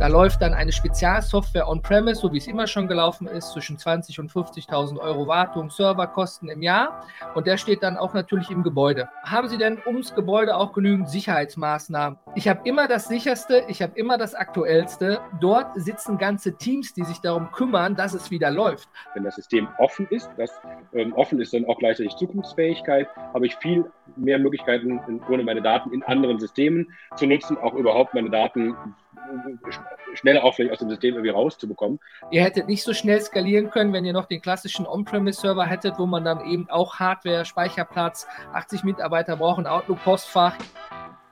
Da läuft dann eine Spezialsoftware on-premise, so wie es immer schon gelaufen ist, zwischen 20 und 50.000 Euro Wartung, Serverkosten im Jahr. Und der steht dann auch natürlich im Gebäude. Haben Sie denn ums Gebäude auch genügend Sicherheitsmaßnahmen? Ich habe immer das sicherste, ich habe immer das aktuellste. Dort sitzen ganze Teams, die sich darum kümmern, dass es wieder läuft. Wenn das System offen ist, das ähm, offen ist dann auch gleichzeitig Zukunftsfähigkeit, habe ich viel mehr Möglichkeiten, Grunde meine Daten in anderen Systemen zu nutzen, auch überhaupt meine Daten schneller auch vielleicht aus dem System irgendwie rauszubekommen. Ihr hättet nicht so schnell skalieren können, wenn ihr noch den klassischen On-Premise-Server hättet, wo man dann eben auch Hardware, Speicherplatz, 80 Mitarbeiter braucht, ein Outlook-Postfach.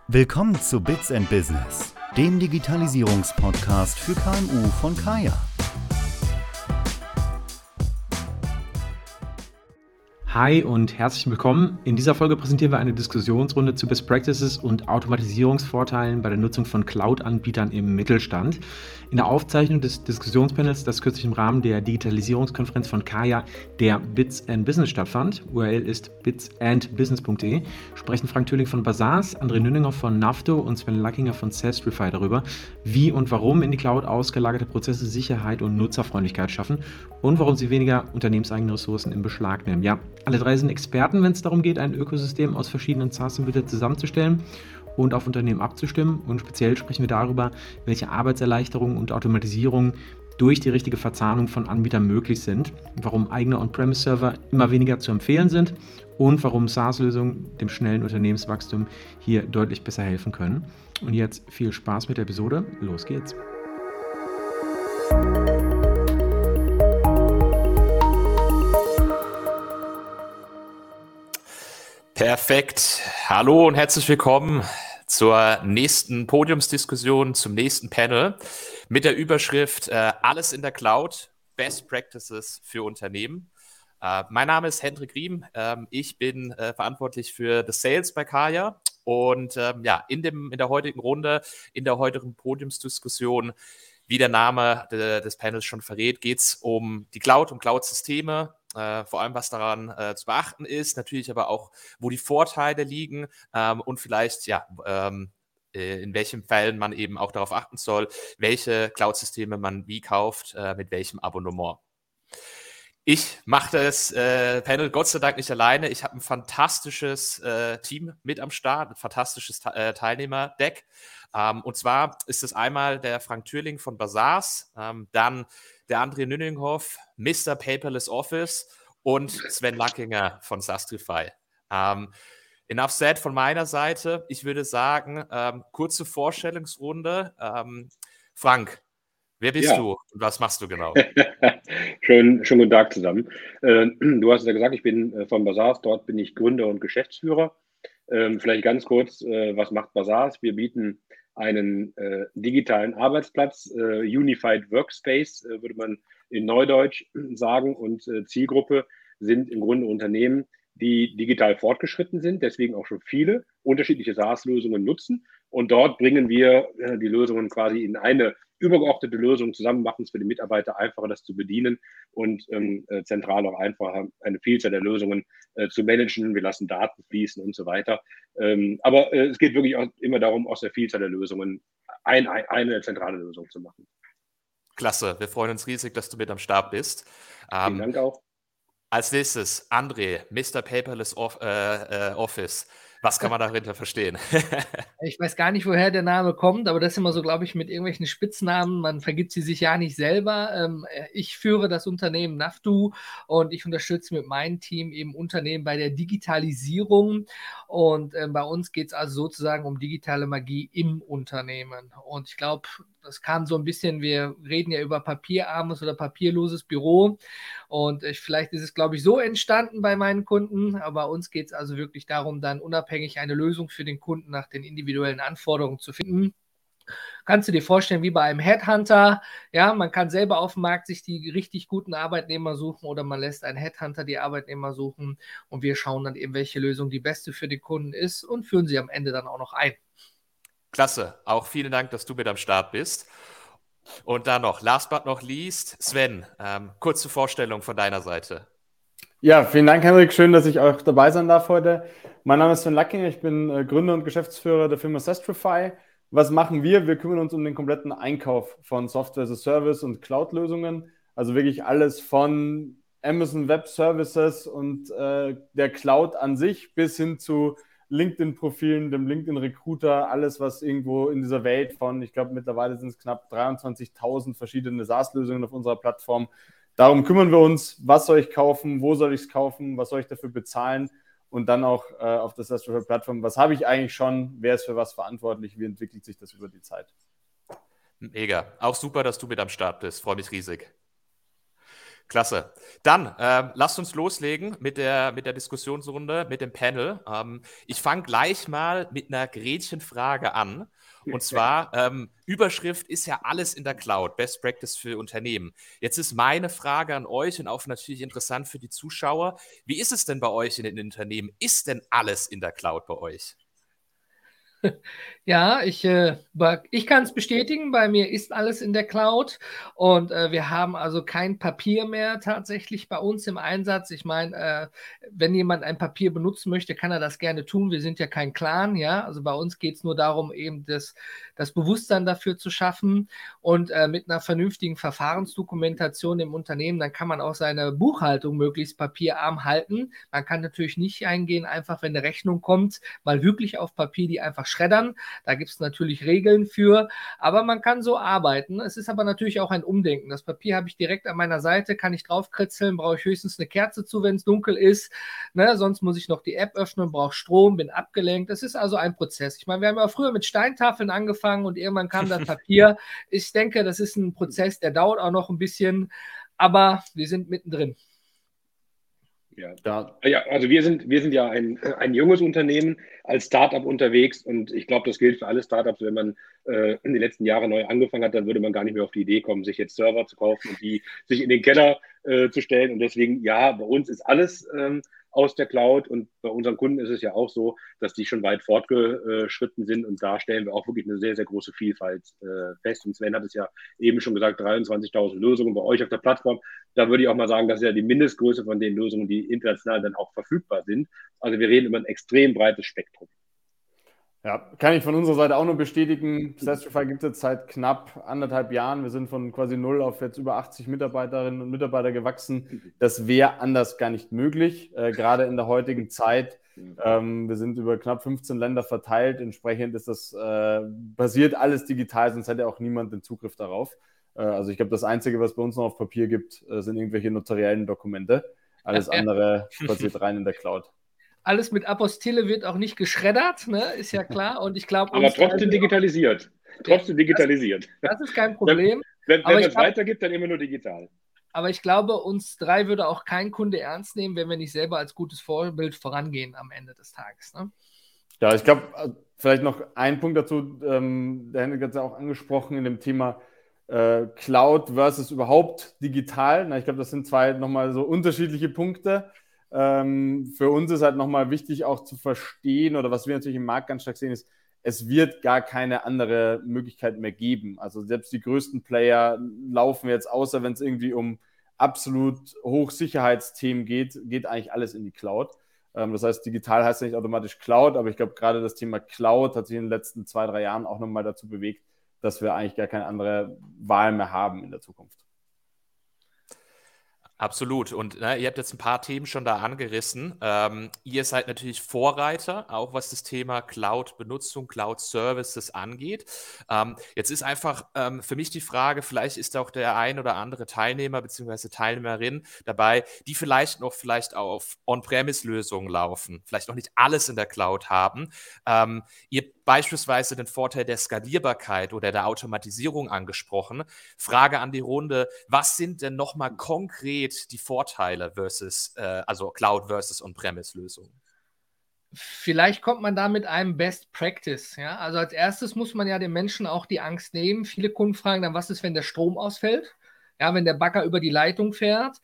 Willkommen zu Bits and Business, dem Digitalisierungspodcast für KMU von Kaya. Hi und herzlich willkommen. In dieser Folge präsentieren wir eine Diskussionsrunde zu Best Practices und Automatisierungsvorteilen bei der Nutzung von Cloud-Anbietern im Mittelstand. In der Aufzeichnung des Diskussionspanels, das kürzlich im Rahmen der Digitalisierungskonferenz von Kaya, der Bits and Business stattfand, URL ist bitsandbusiness.de, sprechen Frank Thüling von Basars, André Nünninger von Nafto und Sven Lackinger von Sastrify darüber, wie und warum in die Cloud ausgelagerte Prozesse Sicherheit und Nutzerfreundlichkeit schaffen und warum sie weniger unternehmenseigene Ressourcen in Beschlag nehmen. Ja, alle drei sind Experten, wenn es darum geht, ein Ökosystem aus verschiedenen SaaS-Anbietern zusammenzustellen und auf Unternehmen abzustimmen. Und speziell sprechen wir darüber, welche Arbeitserleichterungen und Automatisierungen durch die richtige Verzahnung von Anbietern möglich sind, warum eigene On-Premise-Server immer weniger zu empfehlen sind und warum SaaS-Lösungen dem schnellen Unternehmenswachstum hier deutlich besser helfen können. Und jetzt viel Spaß mit der Episode. Los geht's. Perfekt. Hallo und herzlich willkommen zur nächsten Podiumsdiskussion, zum nächsten Panel mit der Überschrift äh, Alles in der Cloud, Best Practices für Unternehmen. Äh, mein Name ist Hendrik Riem. Ähm, ich bin äh, verantwortlich für das Sales bei Kaya. Und ähm, ja, in, dem, in der heutigen Runde, in der heutigen Podiumsdiskussion, wie der Name de, des Panels schon verrät, geht es um die Cloud und Cloud-Systeme, äh, vor allem, was daran äh, zu beachten ist, natürlich aber auch, wo die Vorteile liegen ähm, und vielleicht, ja, ähm, äh, in welchen Fällen man eben auch darauf achten soll, welche Cloud-Systeme man wie kauft, äh, mit welchem Abonnement. Ich mache das äh, Panel Gott sei Dank nicht alleine. Ich habe ein fantastisches äh, Team mit am Start, ein fantastisches äh, Teilnehmerdeck. Ähm, und zwar ist es einmal der Frank Thürling von Basars, ähm, dann der André Nünninghoff, Mr. Paperless Office und Sven Lackinger von Sastrify. Ähm, enough said von meiner Seite. Ich würde sagen, ähm, kurze Vorstellungsrunde. Ähm, Frank, wer bist ja. du und was machst du genau? schön, schönen guten Tag zusammen. Äh, du hast ja gesagt, ich bin äh, von Basars, dort bin ich Gründer und Geschäftsführer. Ähm, vielleicht ganz kurz, äh, was macht Basars? Wir bieten einen äh, digitalen Arbeitsplatz, äh, Unified Workspace, äh, würde man in Neudeutsch sagen. Und äh, Zielgruppe sind im Grunde Unternehmen, die digital fortgeschritten sind, deswegen auch schon viele unterschiedliche SaaS-Lösungen nutzen. Und dort bringen wir äh, die Lösungen quasi in eine übergeordnete Lösung zusammen, machen es für die Mitarbeiter einfacher, das zu bedienen und ähm, äh, zentral auch einfacher, eine Vielzahl der Lösungen äh, zu managen. Wir lassen Daten fließen und so weiter. Ähm, aber äh, es geht wirklich auch immer darum, aus der Vielzahl der Lösungen ein, ein, eine zentrale Lösung zu machen. Klasse, wir freuen uns riesig, dass du mit am Start bist. Ähm, Vielen Dank auch. Als nächstes, André, Mr. Paperless Off, äh, äh, Office. Was kann man dahinter verstehen? ich weiß gar nicht, woher der Name kommt, aber das ist immer so, glaube ich, mit irgendwelchen Spitznamen. Man vergibt sie sich ja nicht selber. Ähm, ich führe das Unternehmen Naftu und ich unterstütze mit meinem Team eben Unternehmen bei der Digitalisierung. Und ähm, bei uns geht es also sozusagen um digitale Magie im Unternehmen. Und ich glaube, das kam so ein bisschen, wir reden ja über papierarmes oder papierloses Büro. Und äh, vielleicht ist es, glaube ich, so entstanden bei meinen Kunden. Aber uns geht es also wirklich darum, dann unabhängig eine Lösung für den Kunden nach den individuellen Anforderungen zu finden. Kannst du dir vorstellen, wie bei einem Headhunter, ja, man kann selber auf dem Markt sich die richtig guten Arbeitnehmer suchen oder man lässt einen Headhunter die Arbeitnehmer suchen und wir schauen dann eben, welche Lösung die beste für den Kunden ist und führen sie am Ende dann auch noch ein. Klasse. Auch vielen Dank, dass du mit am Start bist. Und dann noch, last but not least, Sven, ähm, kurze Vorstellung von deiner Seite. Ja, vielen Dank, Henrik. Schön, dass ich auch dabei sein darf heute. Mein Name ist Sven Lacking. Ich bin äh, Gründer und Geschäftsführer der Firma Sestrify. was machen wir? Wir kümmern uns um den kompletten Einkauf von Software as a Service und Cloud-Lösungen. Also wirklich alles von Amazon Web Services und äh, der Cloud an sich bis hin zu LinkedIn-Profilen, dem LinkedIn-Recruiter, alles, was irgendwo in dieser Welt von, ich glaube, mittlerweile sind es knapp 23.000 verschiedene SaaS-Lösungen auf unserer Plattform. Darum kümmern wir uns, was soll ich kaufen, wo soll ich es kaufen, was soll ich dafür bezahlen und dann auch äh, auf der SaaS-Plattform, was habe ich eigentlich schon, wer ist für was verantwortlich, wie entwickelt sich das über die Zeit. Mega. Auch super, dass du mit am Start bist. Freue mich riesig. Klasse. Dann ähm, lasst uns loslegen mit der, mit der Diskussionsrunde, mit dem Panel. Ähm, ich fange gleich mal mit einer Gretchenfrage an. Und zwar, ähm, Überschrift ist ja alles in der Cloud, Best Practice für Unternehmen. Jetzt ist meine Frage an euch und auch natürlich interessant für die Zuschauer. Wie ist es denn bei euch in den Unternehmen? Ist denn alles in der Cloud bei euch? Ja, ich, äh, ich kann es bestätigen. Bei mir ist alles in der Cloud und äh, wir haben also kein Papier mehr tatsächlich bei uns im Einsatz. Ich meine, äh, wenn jemand ein Papier benutzen möchte, kann er das gerne tun. Wir sind ja kein Clan, ja. Also bei uns geht es nur darum, eben das, das Bewusstsein dafür zu schaffen und äh, mit einer vernünftigen Verfahrensdokumentation im Unternehmen, dann kann man auch seine Buchhaltung möglichst papierarm halten. Man kann natürlich nicht eingehen, einfach wenn eine Rechnung kommt, mal wirklich auf Papier die einfach schreddern. Da gibt es natürlich Regeln für, aber man kann so arbeiten. Es ist aber natürlich auch ein Umdenken. Das Papier habe ich direkt an meiner Seite, kann ich draufkritzeln, brauche ich höchstens eine Kerze zu, wenn es dunkel ist. Ne? Sonst muss ich noch die App öffnen, brauche Strom, bin abgelenkt. Das ist also ein Prozess. Ich meine, wir haben ja früher mit Steintafeln angefangen und irgendwann kam das Papier. Ich denke, das ist ein Prozess, der dauert auch noch ein bisschen, aber wir sind mittendrin. Ja, da, ja, also wir sind, wir sind ja ein, ein junges Unternehmen als Startup unterwegs und ich glaube, das gilt für alle Startups. Wenn man äh, in den letzten Jahren neu angefangen hat, dann würde man gar nicht mehr auf die Idee kommen, sich jetzt Server zu kaufen und die sich in den Keller äh, zu stellen. Und deswegen, ja, bei uns ist alles ähm, aus der Cloud. Und bei unseren Kunden ist es ja auch so, dass die schon weit fortgeschritten sind. Und da stellen wir auch wirklich eine sehr, sehr große Vielfalt äh, fest. Und Sven hat es ja eben schon gesagt, 23.000 Lösungen bei euch auf der Plattform. Da würde ich auch mal sagen, das ist ja die Mindestgröße von den Lösungen, die international dann auch verfügbar sind. Also wir reden über ein extrem breites Spektrum. Ja, kann ich von unserer Seite auch nur bestätigen. Sastrify gibt es jetzt seit knapp anderthalb Jahren. Wir sind von quasi null auf jetzt über 80 Mitarbeiterinnen und Mitarbeiter gewachsen. Das wäre anders gar nicht möglich, äh, gerade in der heutigen Zeit. Ähm, wir sind über knapp 15 Länder verteilt. Entsprechend ist das äh, basiert alles digital, sonst hätte auch niemand den Zugriff darauf. Äh, also ich glaube, das Einzige, was bei uns noch auf Papier gibt, äh, sind irgendwelche notariellen Dokumente. Alles andere basiert rein in der Cloud alles mit Apostille wird auch nicht geschreddert, ne? ist ja klar. Und ich glaube. Aber trotzdem digitalisiert. Trotzdem digitalisiert. Das, das, ist kein Problem. wenn wenn es weitergibt, dann immer nur digital. Aber ich glaube, uns drei würde auch kein Kunde ernst nehmen, wenn wir nicht selber als gutes Vorbild vorangehen am Ende des Tages. Ne? Ja, ich glaube, äh, vielleicht noch ein Punkt dazu. Ähm, der Henrik hat es ja auch angesprochen in dem Thema äh, Cloud versus überhaupt digital. Na, ich glaube, das sind zwei nochmal so unterschiedliche Punkte. Ähm, für uns ist halt nochmal wichtig auch zu verstehen oder was wir natürlich im Markt ganz stark sehen ist, es wird gar keine andere Möglichkeit mehr geben. Also selbst die größten Player laufen jetzt, außer wenn es irgendwie um absolut Hochsicherheitsthemen geht, geht eigentlich alles in die Cloud. Ähm, das heißt, digital heißt ja nicht automatisch Cloud, aber ich glaube, gerade das Thema Cloud hat sich in den letzten zwei, drei Jahren auch nochmal dazu bewegt, dass wir eigentlich gar keine andere Wahl mehr haben in der Zukunft. Absolut. Und ne, ihr habt jetzt ein paar Themen schon da angerissen. Ähm, ihr seid natürlich Vorreiter, auch was das Thema Cloud-Benutzung, Cloud-Services angeht. Ähm, jetzt ist einfach ähm, für mich die Frage, vielleicht ist auch der ein oder andere Teilnehmer bzw. Teilnehmerin dabei, die vielleicht noch vielleicht auf On-Premise-Lösungen laufen, vielleicht noch nicht alles in der Cloud haben. Ähm, ihr beispielsweise den Vorteil der Skalierbarkeit oder der Automatisierung angesprochen. Frage an die Runde, was sind denn nochmal konkret die Vorteile versus, äh, also Cloud versus On-Premise-Lösungen? Vielleicht kommt man da mit einem Best Practice. Ja? Also als erstes muss man ja den Menschen auch die Angst nehmen. Viele Kunden fragen dann, was ist, wenn der Strom ausfällt? Ja, wenn der Bagger über die Leitung fährt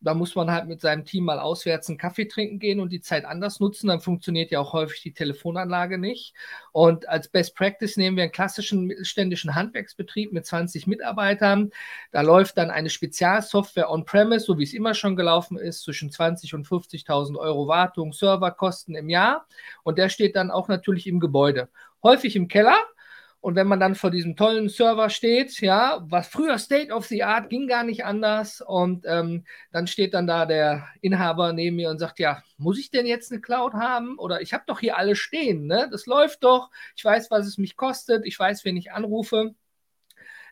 da muss man halt mit seinem Team mal auswärts einen Kaffee trinken gehen und die Zeit anders nutzen. Dann funktioniert ja auch häufig die Telefonanlage nicht. Und als Best Practice nehmen wir einen klassischen mittelständischen Handwerksbetrieb mit 20 Mitarbeitern. Da läuft dann eine Spezialsoftware on-premise, so wie es immer schon gelaufen ist, zwischen 20 und 50.000 Euro Wartung, Serverkosten im Jahr. Und der steht dann auch natürlich im Gebäude. Häufig im Keller Und wenn man dann vor diesem tollen Server steht, ja, was früher State of the Art ging gar nicht anders. Und ähm, dann steht dann da der Inhaber neben mir und sagt, ja, muss ich denn jetzt eine Cloud haben? Oder ich habe doch hier alles stehen, ne? Das läuft doch. Ich weiß, was es mich kostet. Ich weiß, wen ich anrufe.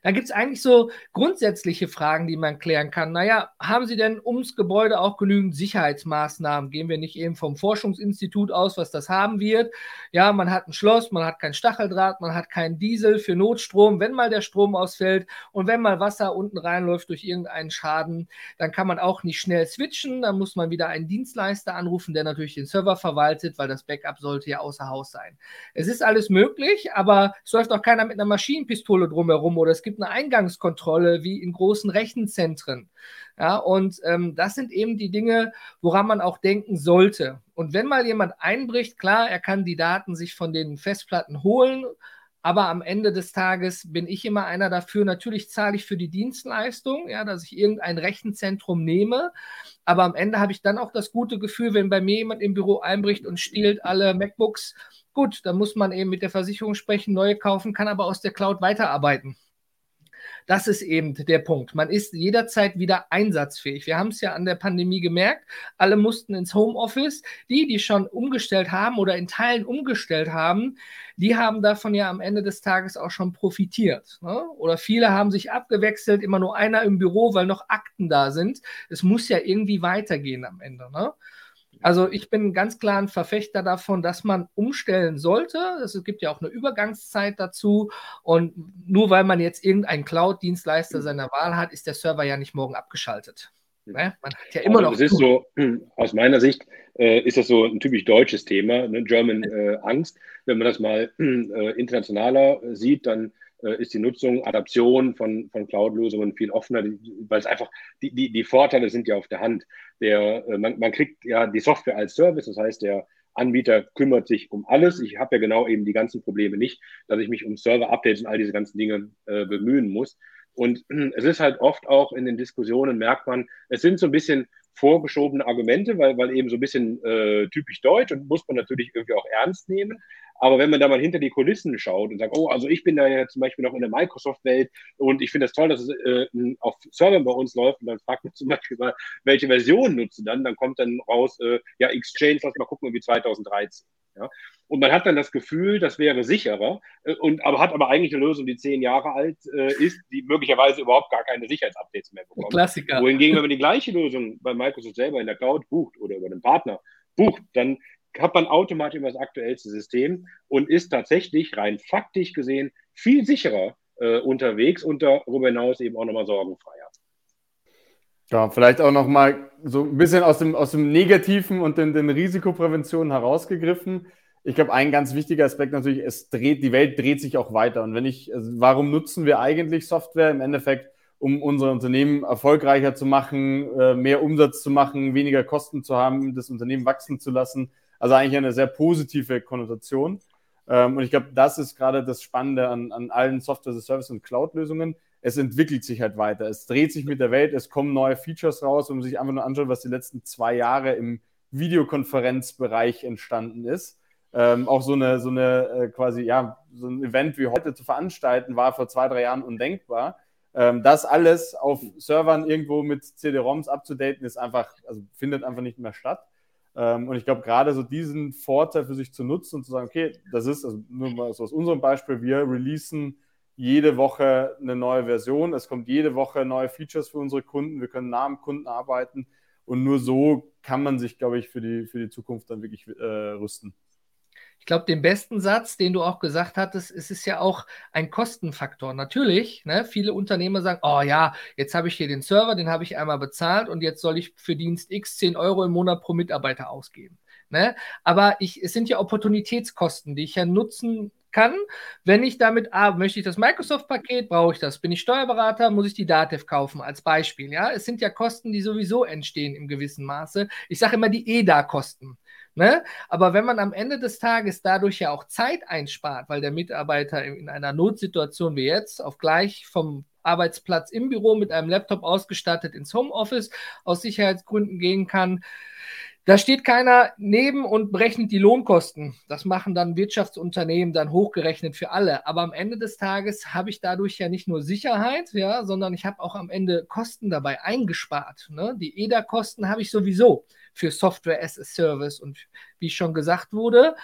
Da gibt es eigentlich so grundsätzliche Fragen, die man klären kann. Naja, haben Sie denn ums Gebäude auch genügend Sicherheitsmaßnahmen? Gehen wir nicht eben vom Forschungsinstitut aus, was das haben wird? Ja, man hat ein Schloss, man hat kein Stacheldraht, man hat keinen Diesel für Notstrom. Wenn mal der Strom ausfällt und wenn mal Wasser unten reinläuft durch irgendeinen Schaden, dann kann man auch nicht schnell switchen. Dann muss man wieder einen Dienstleister anrufen, der natürlich den Server verwaltet, weil das Backup sollte ja außer Haus sein. Es ist alles möglich, aber es läuft auch keiner mit einer Maschinenpistole drumherum oder es gibt eine Eingangskontrolle wie in großen Rechenzentren. Ja, und ähm, das sind eben die Dinge, woran man auch denken sollte. Und wenn mal jemand einbricht, klar, er kann die Daten sich von den Festplatten holen, aber am Ende des Tages bin ich immer einer dafür. Natürlich zahle ich für die Dienstleistung, ja, dass ich irgendein Rechenzentrum nehme. Aber am Ende habe ich dann auch das gute Gefühl, wenn bei mir jemand im Büro einbricht und stiehlt alle MacBooks, gut, dann muss man eben mit der Versicherung sprechen, neue kaufen, kann aber aus der Cloud weiterarbeiten. Das ist eben der Punkt. Man ist jederzeit wieder einsatzfähig. Wir haben es ja an der Pandemie gemerkt. Alle mussten ins Homeoffice. Die, die schon umgestellt haben oder in Teilen umgestellt haben, die haben davon ja am Ende des Tages auch schon profitiert. Ne? Oder viele haben sich abgewechselt, immer nur einer im Büro, weil noch Akten da sind. Es muss ja irgendwie weitergehen am Ende. Ne? Also ich bin ganz klar ein Verfechter davon, dass man umstellen sollte. Es gibt ja auch eine Übergangszeit dazu. Und nur weil man jetzt irgendeinen Cloud-Dienstleister seiner Wahl hat, ist der Server ja nicht morgen abgeschaltet. Ne? Man hat ja immer also noch. Es ist so, aus meiner Sicht äh, ist das so ein typisch deutsches Thema, ne? German äh, Angst. Wenn man das mal äh, internationaler sieht, dann ist die Nutzung, Adaption von, von Cloud-Lösungen viel offener, weil es einfach, die, die, die Vorteile sind ja auf der Hand. Der, äh, man, man kriegt ja die Software als Service, das heißt, der Anbieter kümmert sich um alles. Ich habe ja genau eben die ganzen Probleme nicht, dass ich mich um Server-Updates und all diese ganzen Dinge äh, bemühen muss. Und es ist halt oft auch in den Diskussionen, merkt man, es sind so ein bisschen vorgeschobene Argumente, weil, weil eben so ein bisschen äh, typisch deutsch und muss man natürlich irgendwie auch ernst nehmen. Aber wenn man da mal hinter die Kulissen schaut und sagt, oh, also ich bin da ja zum Beispiel noch in der Microsoft-Welt und ich finde das toll, dass es äh, auf Servern bei uns läuft und dann fragt man zum Beispiel mal, welche Version nutzt du dann? Dann kommt dann raus, äh, ja, Exchange, lass mal gucken, wie 2013. Ja? Und man hat dann das Gefühl, das wäre sicherer, äh, und, aber hat aber eigentlich eine Lösung, die zehn Jahre alt äh, ist, die möglicherweise überhaupt gar keine Sicherheitsupdates mehr bekommt. Klassiker. Wohingegen, wenn man die gleiche Lösung bei Microsoft selber in der Cloud bucht oder über den Partner bucht, dann hat man automatisch immer das aktuellste System und ist tatsächlich rein faktisch gesehen viel sicherer äh, unterwegs und darüber hinaus eben auch nochmal sorgenfreier. Ja, vielleicht auch nochmal so ein bisschen aus dem, aus dem Negativen und den, den Risikopräventionen herausgegriffen. Ich glaube, ein ganz wichtiger Aspekt natürlich, es dreht, die Welt dreht sich auch weiter. Und wenn ich, also warum nutzen wir eigentlich Software? Im Endeffekt, um unser Unternehmen erfolgreicher zu machen, äh, mehr Umsatz zu machen, weniger Kosten zu haben, das Unternehmen wachsen zu lassen. Also eigentlich eine sehr positive Konnotation. Ähm, und ich glaube, das ist gerade das Spannende an, an allen Software-Service- und Cloud-Lösungen. Es entwickelt sich halt weiter. Es dreht sich mit der Welt, es kommen neue Features raus, wenn man sich einfach nur anschaut, was die letzten zwei Jahre im Videokonferenzbereich entstanden ist. Ähm, auch so eine, so eine äh, quasi, ja, so ein Event wie heute zu veranstalten, war vor zwei, drei Jahren undenkbar. Ähm, das alles auf Servern irgendwo mit CD-ROMs abzudaten, ist einfach, also findet einfach nicht mehr statt. Ähm, und ich glaube, gerade so diesen Vorteil für sich zu nutzen und zu sagen, okay, das ist, also nur mal so aus unserem Beispiel, wir releasen jede Woche eine neue Version, es kommt jede Woche neue Features für unsere Kunden, wir können nah am Kunden arbeiten und nur so kann man sich, glaube ich, für die, für die Zukunft dann wirklich äh, rüsten. Ich glaube, den besten Satz, den du auch gesagt hattest, es ist ja auch ein Kostenfaktor. Natürlich, ne, viele Unternehmer sagen, oh ja, jetzt habe ich hier den Server, den habe ich einmal bezahlt und jetzt soll ich für Dienst X 10 Euro im Monat pro Mitarbeiter ausgeben. Ne? Aber ich, es sind ja Opportunitätskosten, die ich ja nutzen kann, wenn ich damit, ah, möchte ich das Microsoft-Paket, brauche ich das. Bin ich Steuerberater, muss ich die Datev kaufen, als Beispiel. Ja, es sind ja Kosten, die sowieso entstehen im gewissen Maße. Ich sage immer die EDA-Kosten. Ne? Aber wenn man am Ende des Tages dadurch ja auch Zeit einspart, weil der Mitarbeiter in einer Notsituation wie jetzt auf gleich vom Arbeitsplatz im Büro mit einem Laptop ausgestattet ins Homeoffice aus Sicherheitsgründen gehen kann, Da steht keiner neben und berechnet die Lohnkosten. Das machen dann Wirtschaftsunternehmen dann hochgerechnet für alle. Aber am Ende des Tages habe ich dadurch ja nicht nur Sicherheit, ja, sondern ich habe auch am Ende Kosten dabei eingespart. Ne? Die EDA-Kosten habe ich sowieso für Software as a Service. Und wie schon gesagt wurde,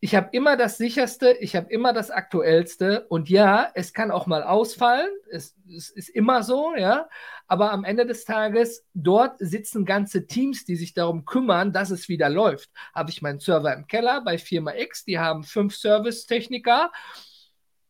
ich habe immer das sicherste, ich habe immer das aktuellste und ja, es kann auch mal ausfallen, es, es, ist immer so, ja, aber am Ende des Tages, dort sitzen ganze Teams, die sich darum kümmern, dass es wieder läuft. Habe ich meinen Server im Keller bei Firma X, die haben fünf Servicetechniker,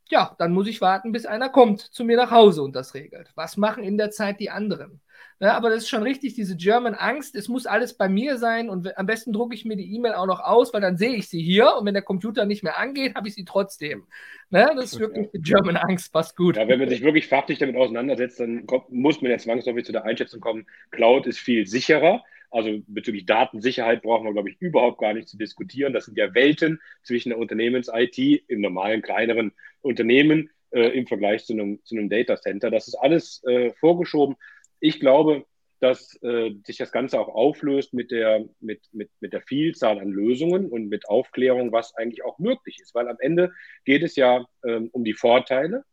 ja, dann muss ich warten, bis einer kommt zu mir nach Hause und das regelt. Was machen in der Zeit die anderen? Ja, aber das ist schon richtig, diese German Angst, es muss alles bei mir sein und am besten drucke ich mir die E-Mail auch noch aus, weil dann sehe ich sie hier und wenn der Computer nicht mehr angeht, habe ich sie trotzdem. Ja, das ist wirklich die German Angst, passt gut. Ja, wenn man sich wirklich fachlich damit auseinandersetzt, dann kommt, muss man ja zwangsläufig zu der Einschätzung kommen, Cloud ist viel sicherer. Also bezüglich Datensicherheit brauchen wir, glaube ich, überhaupt gar nicht zu diskutieren. Das sind ja Welten zwischen der Unternehmens-IT im normalen, kleineren Unternehmen äh, im Vergleich zu einem, zu einem Data Center. Das ist alles äh, vorgeschoben ich glaube, dass äh, sich das Ganze auch auflöst mit der, mit, mit, mit der Vielzahl an Lösungen und mit Aufklärung, was eigentlich auch möglich ist. Weil am Ende geht es ja ähm, um die Vorteile.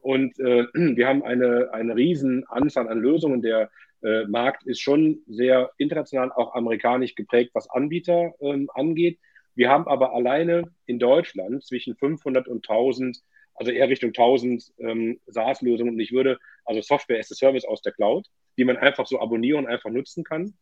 Und äh, wir haben eine, eine riesen Anzahl an Lösungen. Der äh, Markt ist schon sehr international, auch amerikanisch geprägt, was Anbieter ähm, angeht. Wir haben aber alleine in Deutschland zwischen 500 und 1000 also eher Richtung 1000 ähm, SaaS-Lösungen. Und ich würde, also Software as a Service aus der Cloud, die man einfach so abonnieren und einfach nutzen kann.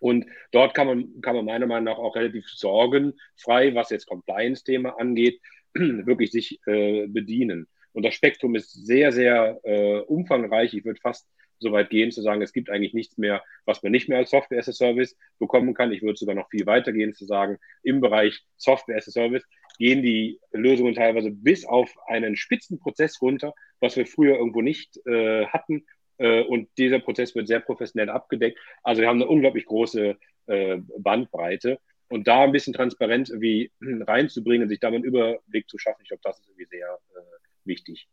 Und dort kann man, kann man meiner Meinung nach auch relativ sorgenfrei, was jetzt Compliance-Thema angeht, wirklich sich äh, bedienen. Und das Spektrum ist sehr, sehr äh, umfangreich. Ich würde fast so weit gehen zu sagen, es gibt eigentlich nichts mehr, was man nicht mehr als Software as a Service bekommen kann. Ich würde sogar noch viel weiter gehen zu sagen, im Bereich Software as a Service gehen die Lösungen teilweise bis auf einen Spitzenprozess runter, was wir früher irgendwo nicht äh, hatten. Äh, und dieser Prozess wird sehr professionell abgedeckt. Also wir haben eine unglaublich große äh, Bandbreite. Und da ein bisschen transparent irgendwie reinzubringen, sich da einen Überblick zu schaffen, ich glaube, das ist irgendwie sehr äh, wichtig.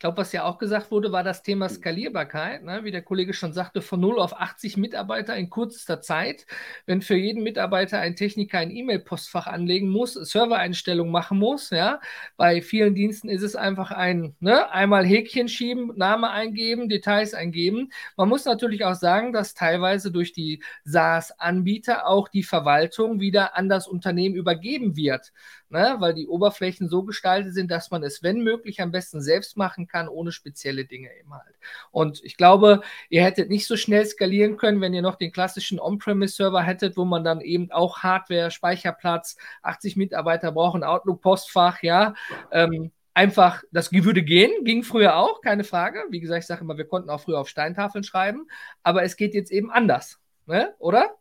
Ich glaube, was ja auch gesagt wurde, war das Thema Skalierbarkeit. Ne? Wie der Kollege schon sagte, von 0 auf 80 Mitarbeiter in kürzester Zeit. Wenn für jeden Mitarbeiter ein Techniker ein E-Mail-Postfach anlegen muss, Servereinstellungen machen muss, ja, bei vielen Diensten ist es einfach ein, ne, einmal Häkchen schieben, Name eingeben, Details eingeben. Man muss natürlich auch sagen, dass teilweise durch die SaaS-Anbieter auch die Verwaltung wieder an das Unternehmen übergeben wird ne? weil die Oberflächen so gestaltet sind, dass man es, wenn möglich, am besten selbst machen kann, ohne spezielle Dinge eben halt. Und ich glaube, ihr hättet nicht so schnell skalieren können, wenn ihr noch den klassischen On-Premise-Server hättet, wo man dann eben auch Hardware, Speicherplatz, 80 Mitarbeiter brauchen, Outlook-Postfach, ja. Ähm, einfach, das würde gehen, ging früher auch, keine Frage. Wie gesagt, ich sage immer, wir konnten auch früher auf Steintafeln schreiben, aber es geht jetzt eben anders, ne? oder?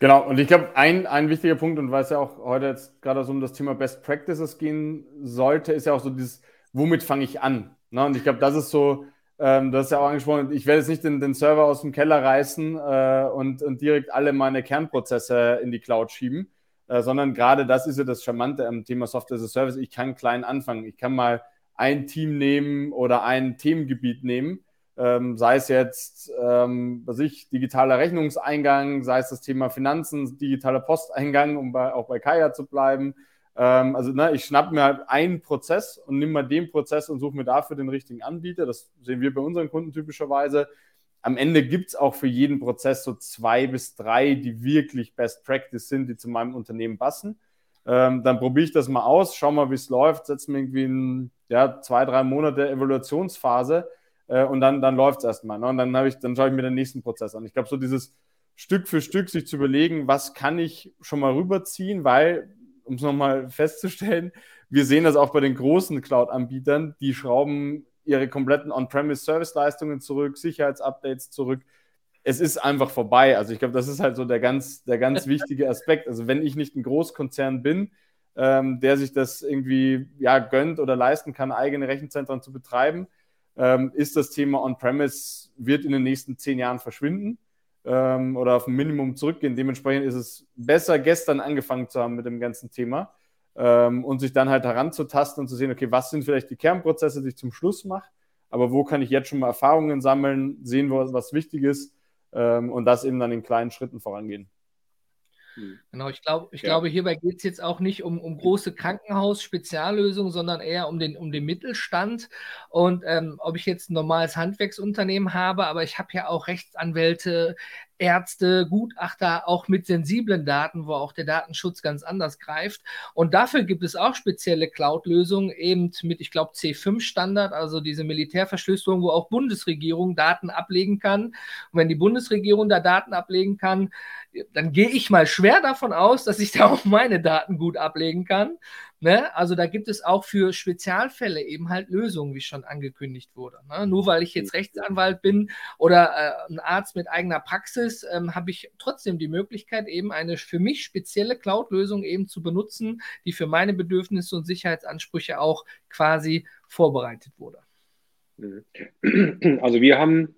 Genau, und ich glaube, ein, ein wichtiger Punkt, und weil es ja auch heute jetzt gerade so um das Thema Best Practices gehen sollte, ist ja auch so dieses, womit fange ich an? Ne? Und ich glaube, das ist so, ähm, das ist ja auch angesprochen, ich werde jetzt nicht den, den Server aus dem Keller reißen äh, und, und direkt alle meine Kernprozesse in die Cloud schieben, äh, sondern gerade das ist ja das Charmante am Thema Software as a Service. Ich kann klein anfangen. Ich kann mal ein Team nehmen oder ein Themengebiet nehmen ähm, sei es jetzt, ähm, was ich, digitaler Rechnungseingang, sei es das Thema Finanzen, digitaler Posteingang, um bei, auch bei Kaya zu bleiben. Ähm, also ne, ich schnappe mir halt einen Prozess und nehme mal den Prozess und suche mir dafür den richtigen Anbieter. Das sehen wir bei unseren Kunden typischerweise. Am Ende gibt es auch für jeden Prozess so zwei bis drei, die wirklich Best Practice sind, die zu meinem Unternehmen passen. Ähm, dann probiere ich das mal aus, schau mal, wie es läuft, setze mir irgendwie in ja, zwei, drei Monate Evaluationsphase äh, und dann, dann läuft es erstmal. Ne? Und dann, ich, dann schaue ich mir den nächsten Prozess an. Ich glaube, so dieses Stück für Stück sich zu überlegen, was kann ich schon mal rüberziehen, weil, um es nochmal festzustellen, wir sehen das auch bei den großen Cloud-Anbietern, die schrauben ihre kompletten On-Premise-Service-Leistungen zurück, Sicherheitsupdates zurück. Es ist einfach vorbei. Also ich glaube, das ist halt so der ganz, der ganz wichtige Aspekt. Also wenn ich nicht ein Großkonzern bin, ähm, der sich das irgendwie ja, gönnt oder leisten kann, eigene Rechenzentren zu betreiben, ähm, ist das Thema On-Premise, wird in den nächsten zehn Jahren verschwinden ähm, oder auf ein Minimum zurückgehen. Dementsprechend ist es besser, gestern angefangen zu haben mit dem ganzen Thema ähm, und sich dann halt heranzutasten und zu sehen, okay, was sind vielleicht die Kernprozesse, die ich zum Schluss mache, aber wo kann ich jetzt schon mal Erfahrungen sammeln, sehen, was wichtig ist ähm, und das eben dann in kleinen Schritten vorangehen. Hm. Genau, ich, glaub, ich ja. glaube, hierbei geht es jetzt auch nicht um, um große Krankenhaus-Speziallösungen, sondern eher um den, um den Mittelstand. Und ähm, ob ich jetzt ein normales Handwerksunternehmen habe, aber ich habe ja auch Rechtsanwälte, Ärzte, Gutachter, auch mit sensiblen Daten, wo auch der Datenschutz ganz anders greift. Und dafür gibt es auch spezielle Cloud-Lösungen, eben mit, ich glaube, C5-Standard, also diese Militärverschlüsselung, wo auch Bundesregierung Daten ablegen kann. Und wenn die Bundesregierung da Daten ablegen kann, dann gehe ich mal schwer davon aus, dass ich da auch meine Daten gut ablegen kann. Ne? Also da gibt es auch für Spezialfälle eben halt Lösungen, wie schon angekündigt wurde. Ne? Nur weil ich jetzt Rechtsanwalt bin oder äh, ein Arzt mit eigener Praxis, ähm, habe ich trotzdem die Möglichkeit, eben eine für mich spezielle Cloud-Lösung eben zu benutzen, die für meine Bedürfnisse und Sicherheitsansprüche auch quasi vorbereitet wurde. Also wir haben,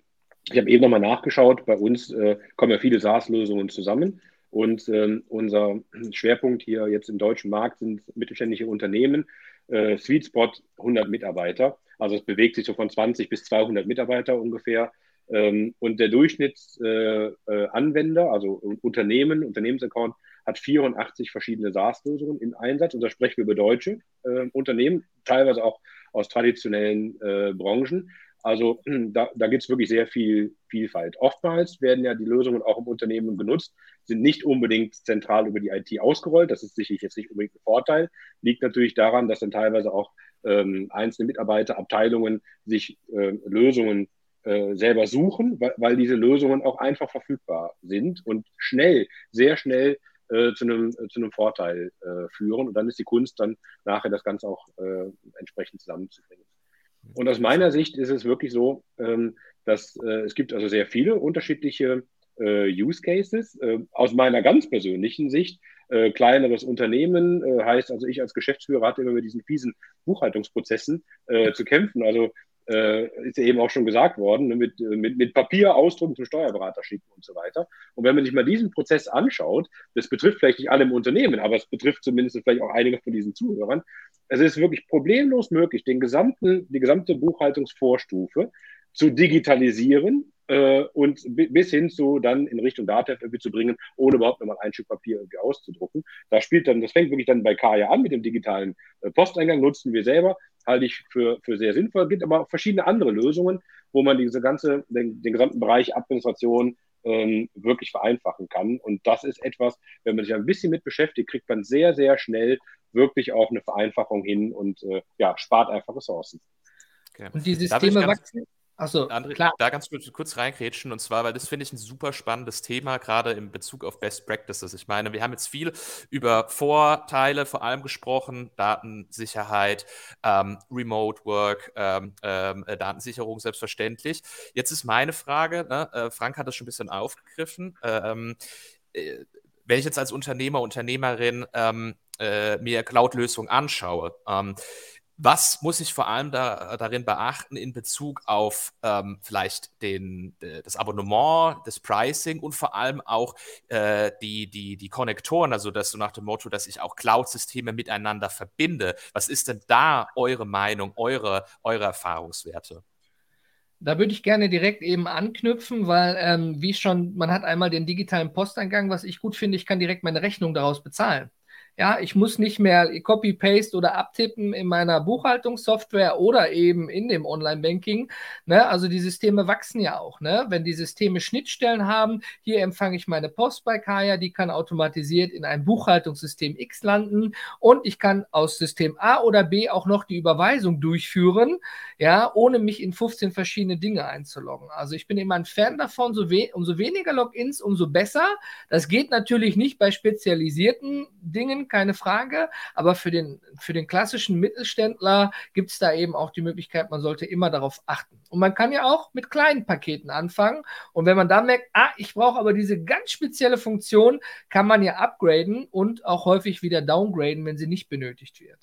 ich habe eben nochmal nachgeschaut, bei uns äh, kommen ja viele SaaS-Lösungen zusammen. Und ähm, unser Schwerpunkt hier jetzt im deutschen Markt sind mittelständische Unternehmen, äh, Sweet Spot 100 Mitarbeiter. Also es bewegt sich so von 20 bis 200 Mitarbeiter ungefähr. Ähm, und der Durchschnittsanwender, äh, also Unternehmen, Unternehmensaccount, hat 84 verschiedene SaaS-Lösungen im Einsatz. Und da sprechen wir über deutsche äh, Unternehmen, teilweise auch aus traditionellen äh, Branchen. Also da, da gibt es wirklich sehr viel Vielfalt. Oftmals werden ja die Lösungen auch im Unternehmen genutzt, sind nicht unbedingt zentral über die IT ausgerollt. Das ist sicherlich jetzt nicht unbedingt ein Vorteil. Liegt natürlich daran, dass dann teilweise auch ähm, einzelne Mitarbeiter, Abteilungen sich äh, Lösungen äh, selber suchen, weil, weil diese Lösungen auch einfach verfügbar sind und schnell, sehr schnell äh, zu, einem, äh, zu einem Vorteil äh, führen. Und dann ist die Kunst dann nachher das Ganze auch äh, entsprechend zusammenzubringen. Und aus meiner Sicht ist es wirklich so, ähm, dass äh, es gibt also sehr viele unterschiedliche äh, Use Cases. Äh, aus meiner ganz persönlichen Sicht, äh, kleineres Unternehmen äh, heißt also, ich als Geschäftsführer hatte immer mit diesen fiesen Buchhaltungsprozessen äh, zu kämpfen. Also äh, ist ja eben auch schon gesagt worden, ne, mit, mit, mit Papier ausdrucken zum Steuerberater schicken und so weiter. Und wenn man sich mal diesen Prozess anschaut, das betrifft vielleicht nicht alle im Unternehmen, aber es betrifft zumindest vielleicht auch einige von diesen Zuhörern. Es ist wirklich problemlos möglich, den gesamten, die gesamte Buchhaltungsvorstufe zu digitalisieren äh, und bis hin zu dann in Richtung Datev irgendwie zu bringen, ohne überhaupt nochmal ein Stück Papier irgendwie auszudrucken. Da spielt dann, das fängt wirklich dann bei Kaya an mit dem digitalen äh, Posteingang, nutzen wir selber, halte ich für, für sehr sinnvoll. Es gibt aber auch verschiedene andere Lösungen, wo man diese ganze, den, den gesamten Bereich Administration ähm, wirklich vereinfachen kann. Und das ist etwas, wenn man sich ein bisschen mit beschäftigt, kriegt man sehr, sehr schnell wirklich auch eine Vereinfachung hin und äh, ja, spart einfach Ressourcen. Okay. Und die Systeme wachsen, Achso, André, klar. Da ganz kurz, kurz reinkrätschen und zwar, weil das finde ich ein super spannendes Thema, gerade in Bezug auf Best Practices. Ich meine, wir haben jetzt viel über Vorteile vor allem gesprochen, Datensicherheit, ähm, Remote Work, ähm, ähm, äh, Datensicherung selbstverständlich. Jetzt ist meine Frage, ne, äh, Frank hat das schon ein bisschen aufgegriffen. Ähm, äh, wenn ich jetzt als Unternehmer, Unternehmerin ähm, äh, mir Cloud-Lösungen anschaue, ähm, was muss ich vor allem da, darin beachten in Bezug auf ähm, vielleicht den, das Abonnement, das Pricing und vor allem auch äh, die, die, die Konnektoren, also das so nach dem Motto, dass ich auch Cloud-Systeme miteinander verbinde. Was ist denn da eure Meinung, eure, eure Erfahrungswerte? Da würde ich gerne direkt eben anknüpfen, weil, ähm, wie schon, man hat einmal den digitalen Posteingang, was ich gut finde, ich kann direkt meine Rechnung daraus bezahlen. Ja, ich muss nicht mehr Copy-Paste oder abtippen in meiner Buchhaltungssoftware oder eben in dem Online-Banking. Ne? Also die Systeme wachsen ja auch. Ne? Wenn die Systeme Schnittstellen haben, hier empfange ich meine Post bei Kaya, die kann automatisiert in ein Buchhaltungssystem X landen und ich kann aus System A oder B auch noch die Überweisung durchführen, ja, ohne mich in 15 verschiedene Dinge einzuloggen. Also ich bin immer ein Fan davon, so we umso weniger Logins, umso besser. Das geht natürlich nicht bei spezialisierten Dingen keine Frage. Aber für den, für den klassischen Mittelständler gibt es da eben auch die Möglichkeit, man sollte immer darauf achten. Und man kann ja auch mit kleinen Paketen anfangen. Und wenn man dann merkt, ah, ich brauche aber diese ganz spezielle Funktion, kann man ja upgraden und auch häufig wieder downgraden, wenn sie nicht benötigt wird.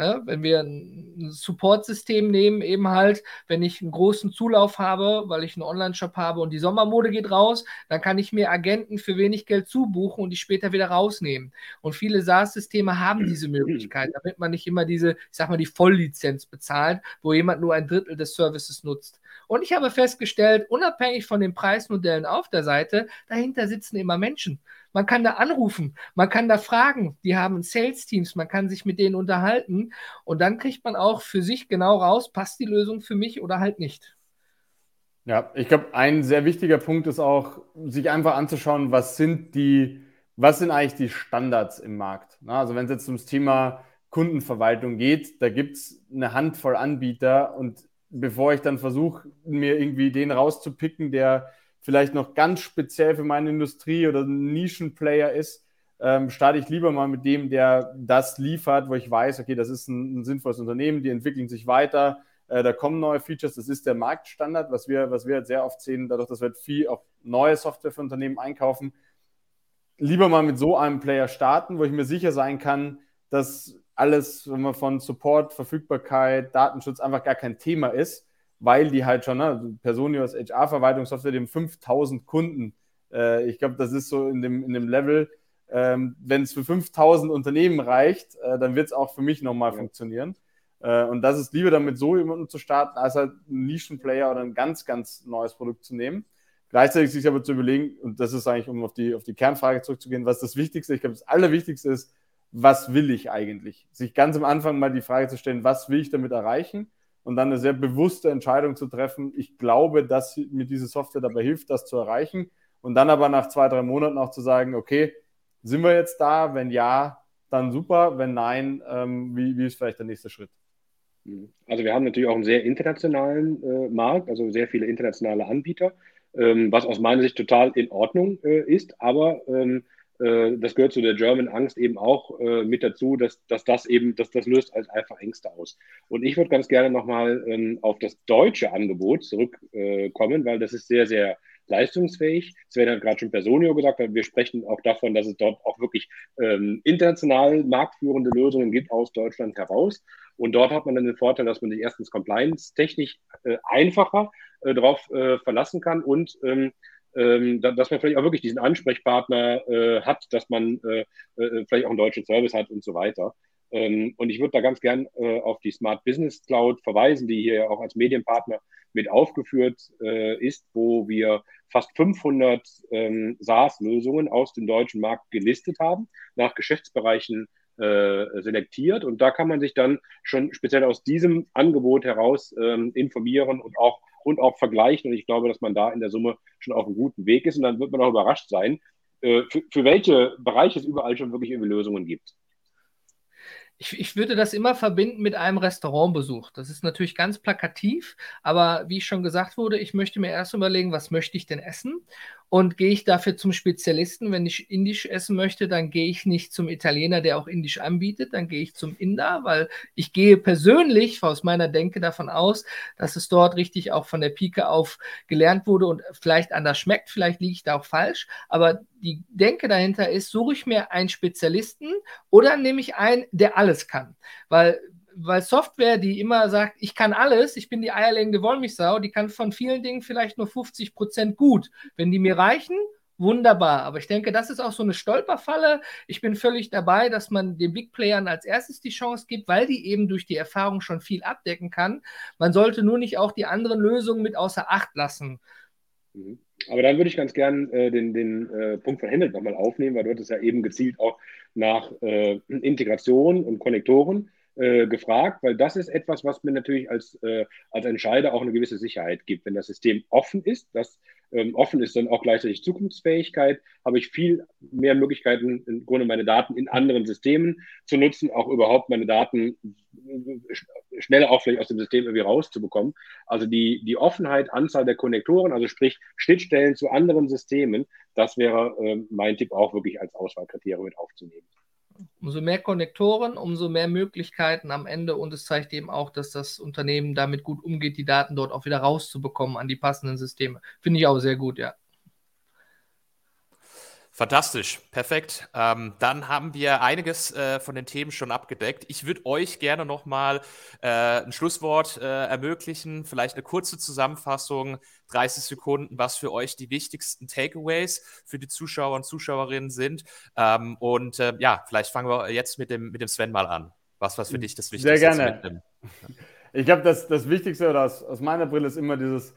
Ne? Wenn wir ein Support-System nehmen, eben halt, wenn ich einen großen Zulauf habe, weil ich einen Online-Shop habe und die Sommermode geht raus, dann kann ich mir Agenten für wenig Geld zubuchen und die später wieder rausnehmen. Und viele SaaS-Systeme haben diese Möglichkeit, damit man nicht immer diese, ich sag mal, die Volllizenz bezahlt, wo jemand nur ein Drittel des Services nutzt. Und ich habe festgestellt, unabhängig von den Preismodellen auf der Seite, dahinter sitzen immer Menschen. Man kann da anrufen, man kann da fragen. Die haben Sales-Teams, man kann sich mit denen unterhalten und dann kriegt man auch für sich genau raus, passt die Lösung für mich oder halt nicht. Ja, ich glaube, ein sehr wichtiger Punkt ist auch, sich einfach anzuschauen, was sind die, was sind eigentlich die Standards im Markt. Also wenn es jetzt ums Thema Kundenverwaltung geht, da gibt es eine Handvoll Anbieter und bevor ich dann versuche, mir irgendwie den rauszupicken, der vielleicht noch ganz speziell für meine Industrie oder ein Nischenplayer ist, ähm, starte ich lieber mal mit dem, der das liefert, wo ich weiß, okay, das ist ein, ein sinnvolles Unternehmen, die entwickeln sich weiter, äh, da kommen neue Features, das ist der Marktstandard, was wir, was wir halt sehr oft sehen, dadurch, dass wir halt viel auch neue Software für Unternehmen einkaufen. Lieber mal mit so einem Player starten, wo ich mir sicher sein kann, dass alles, wenn man von Support, Verfügbarkeit, Datenschutz einfach gar kein Thema ist, weil die halt schon, ne, Personios HR-Verwaltungssoftware, dem 5000 Kunden, äh, ich glaube, das ist so in dem, in dem Level, ähm, wenn es für 5000 Unternehmen reicht, äh, dann wird es auch für mich nochmal ja. funktionieren. Äh, und das ist lieber damit so jemanden zu starten, als halt einen Nischenplayer oder ein ganz, ganz neues Produkt zu nehmen. Gleichzeitig sich aber zu überlegen, und das ist eigentlich, um auf die, auf die Kernfrage zurückzugehen, was das Wichtigste, ich glaube, das Allerwichtigste ist, was will ich eigentlich? Sich ganz am Anfang mal die Frage zu stellen, was will ich damit erreichen? Und dann eine sehr bewusste Entscheidung zu treffen. Ich glaube, dass mir diese Software dabei hilft, das zu erreichen. Und dann aber nach zwei, drei Monaten auch zu sagen, okay, sind wir jetzt da? Wenn ja, dann super. Wenn nein, ähm, wie, wie ist vielleicht der nächste Schritt? Also wir haben natürlich auch einen sehr internationalen äh, Markt, also sehr viele internationale Anbieter, ähm, was aus meiner Sicht total in Ordnung äh, ist, aber ähm, äh, das gehört zu der German Angst eben auch äh, mit dazu, dass, dass das eben, dass das löst als einfach Ängste aus. Und ich würde ganz gerne nochmal ähm, auf das deutsche Angebot zurückkommen, weil das ist sehr, sehr leistungsfähig. Sven hat gerade schon Personio gesagt, wir sprechen auch davon, dass es dort auch wirklich ähm, international marktführende Lösungen gibt aus Deutschland heraus. Und dort hat man dann den Vorteil, dass man sich erstens compliance-technisch äh, einfacher äh, darauf äh, verlassen kann und ähm, ähm, dass man vielleicht auch wirklich diesen Ansprechpartner äh, hat, dass man äh, äh, vielleicht auch einen deutschen Service hat und so weiter. Ähm, und ich würde da ganz gern äh, auf die Smart Business Cloud verweisen, die hier ja auch als Medienpartner mit aufgeführt äh, ist, wo wir fast 500 ähm, SaaS-Lösungen aus dem deutschen Markt gelistet haben, nach Geschäftsbereichen äh, selektiert. Und da kann man sich dann schon speziell aus diesem Angebot heraus ähm, informieren und auch und auch vergleichen. Und ich glaube, dass man da in der Summe schon auf einem guten Weg ist. Und dann wird man auch überrascht sein, äh, für, für welche Bereiche es überall schon wirklich irgendwie Lösungen gibt. Ich, ich, würde das immer verbinden mit einem Restaurantbesuch. Das ist natürlich ganz plakativ, aber wie schon gesagt wurde, ich möchte mir erst überlegen, was möchte ich denn essen? Und gehe ich dafür zum Spezialisten, wenn ich indisch essen möchte, dann gehe ich nicht zum Italiener, der auch indisch anbietet, dann gehe ich zum Inder, weil ich gehe persönlich aus meiner Denke davon aus, dass es dort richtig auch von der Pike auf gelernt wurde und vielleicht anders schmeckt, vielleicht liege ich da auch falsch, aber die Denke dahinter ist, suche ich mir einen Spezialisten oder nehme ich einen, der alles kann, weil weil Software, die immer sagt, ich kann alles, ich bin die eierlegende Wollmilchsau, die kann von vielen Dingen vielleicht nur 50 Prozent gut. Wenn die mir reichen, wunderbar. Aber ich denke, das ist auch so eine Stolperfalle. Ich bin völlig dabei, dass man den Big Playern als erstes die Chance gibt, weil die eben durch die Erfahrung schon viel abdecken kann. Man sollte nur nicht auch die anderen Lösungen mit außer Acht lassen. Mhm. Aber dann würde ich ganz gern äh, den, den äh, Punkt von Hamilton nochmal aufnehmen, weil du hattest ja eben gezielt auch nach äh, Integration und Konnektoren äh, gefragt, weil das ist etwas, was mir natürlich als, äh, als Entscheider auch eine gewisse Sicherheit gibt. Wenn das System offen ist, das ähm, offen ist dann auch gleichzeitig Zukunftsfähigkeit, habe ich viel mehr Möglichkeiten, im Grunde meine Daten in anderen Systemen zu nutzen, auch überhaupt meine Daten schneller auch vielleicht aus dem System irgendwie rauszubekommen. Also die, die Offenheit, Anzahl der Konnektoren, also sprich Schnittstellen zu anderen Systemen, das wäre äh, mein Tipp auch wirklich als Auswahlkriterium mit aufzunehmen. Umso mehr Konnektoren, umso mehr Möglichkeiten am Ende und es zeigt eben auch, dass das Unternehmen damit gut umgeht, die Daten dort auch wieder rauszubekommen an die passenden Systeme. Finde ich auch sehr gut, ja. Fantastisch, perfekt. Ähm, dann haben wir einiges äh, von den Themen schon abgedeckt. Ich würde euch gerne nochmal äh, ein Schlusswort äh, ermöglichen, vielleicht eine kurze Zusammenfassung, 30 Sekunden, was für euch die wichtigsten Takeaways für die Zuschauer und Zuschauerinnen sind. Ähm, und äh, ja, vielleicht fangen wir jetzt mit dem, mit dem Sven mal an. Was, was für dich das Wichtigste ist? Sehr gerne. Ich glaube, das, das Wichtigste oder aus, aus meiner Brille ist immer dieses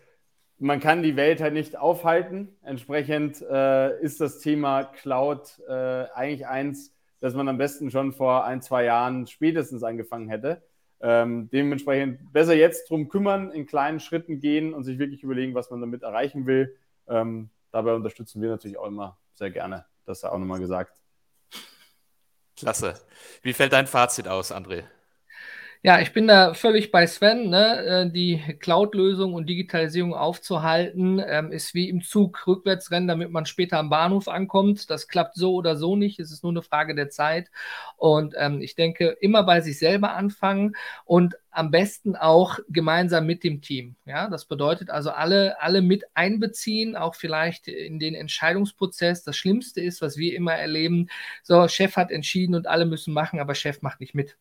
man kann die Welt halt nicht aufhalten. Entsprechend äh, ist das Thema Cloud äh, eigentlich eins, das man am besten schon vor ein, zwei Jahren spätestens angefangen hätte. Ähm, dementsprechend besser jetzt drum kümmern, in kleinen Schritten gehen und sich wirklich überlegen, was man damit erreichen will. Ähm, dabei unterstützen wir natürlich auch immer sehr gerne. Das sei auch nochmal gesagt. Klasse. Wie fällt dein Fazit aus, André? Ja, ich bin da völlig bei Sven. Ne? Äh, die Cloud-Lösung und Digitalisierung aufzuhalten, ähm, ist wie im Zug rückwärts rennen, damit man später am Bahnhof ankommt. Das klappt so oder so nicht. Es ist nur eine Frage der Zeit. Und ähm, ich denke, immer bei sich selber anfangen und am besten auch gemeinsam mit dem Team. Ja, das bedeutet also alle, alle mit einbeziehen, auch vielleicht in den Entscheidungsprozess. Das Schlimmste ist, was wir immer erleben, so, Chef hat entschieden und alle müssen machen, aber Chef macht nicht mit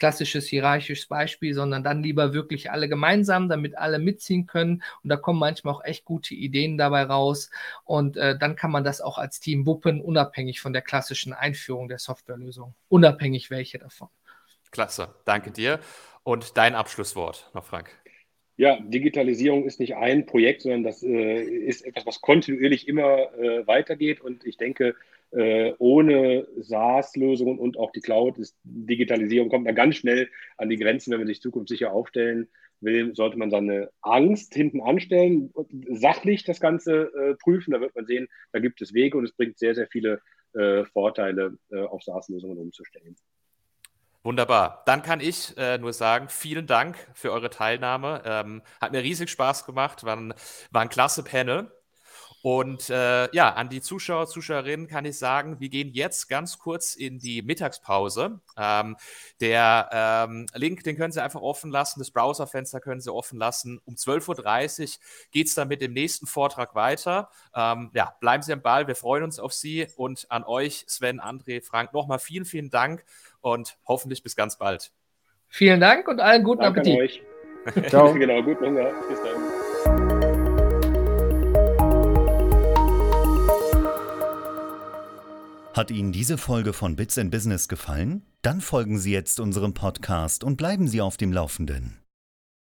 klassisches hierarchisches Beispiel, sondern dann lieber wirklich alle gemeinsam, damit alle mitziehen können. Und da kommen manchmal auch echt gute Ideen dabei raus. Und äh, dann kann man das auch als Team wuppen, unabhängig von der klassischen Einführung der Softwarelösung. Unabhängig welche davon. Klasse, danke dir. Und dein Abschlusswort noch, Frank. Ja, Digitalisierung ist nicht ein Projekt, sondern das äh, ist etwas, was kontinuierlich immer äh, weitergeht. Und ich denke, äh, ohne SaaS-Lösungen und auch die Cloud ist Digitalisierung kommt man ganz schnell an die Grenzen, wenn man sich zukunftssicher aufstellen will, sollte man seine Angst hinten anstellen, sachlich das Ganze äh, prüfen, da wird man sehen, da gibt es Wege und es bringt sehr, sehr viele äh, Vorteile, äh, auf SaaS-Lösungen umzustellen. Wunderbar. Dann kann ich äh, nur sagen, vielen Dank für eure Teilnahme. Ähm, hat mir riesig Spaß gemacht, war ein, war ein klasse Panel. Und äh, ja, an die Zuschauer, Zuschauerinnen kann ich sagen, wir gehen jetzt ganz kurz in die Mittagspause. Ähm, der ähm, Link, den können Sie einfach offen lassen, das Browserfenster können Sie offen lassen. Um 12.30 Uhr geht es dann mit dem nächsten Vortrag weiter. Ähm, ja, bleiben Sie am Ball, wir freuen uns auf Sie und an euch, Sven, André, Frank, nochmal vielen, vielen Dank und hoffentlich bis ganz bald. Vielen Dank und allen guten Danke Appetit. Ciao. genau, guten Hunger. Bis dann. Hat Ihnen diese Folge von Bits and Business gefallen? Dann folgen Sie jetzt unserem Podcast und bleiben Sie auf dem Laufenden.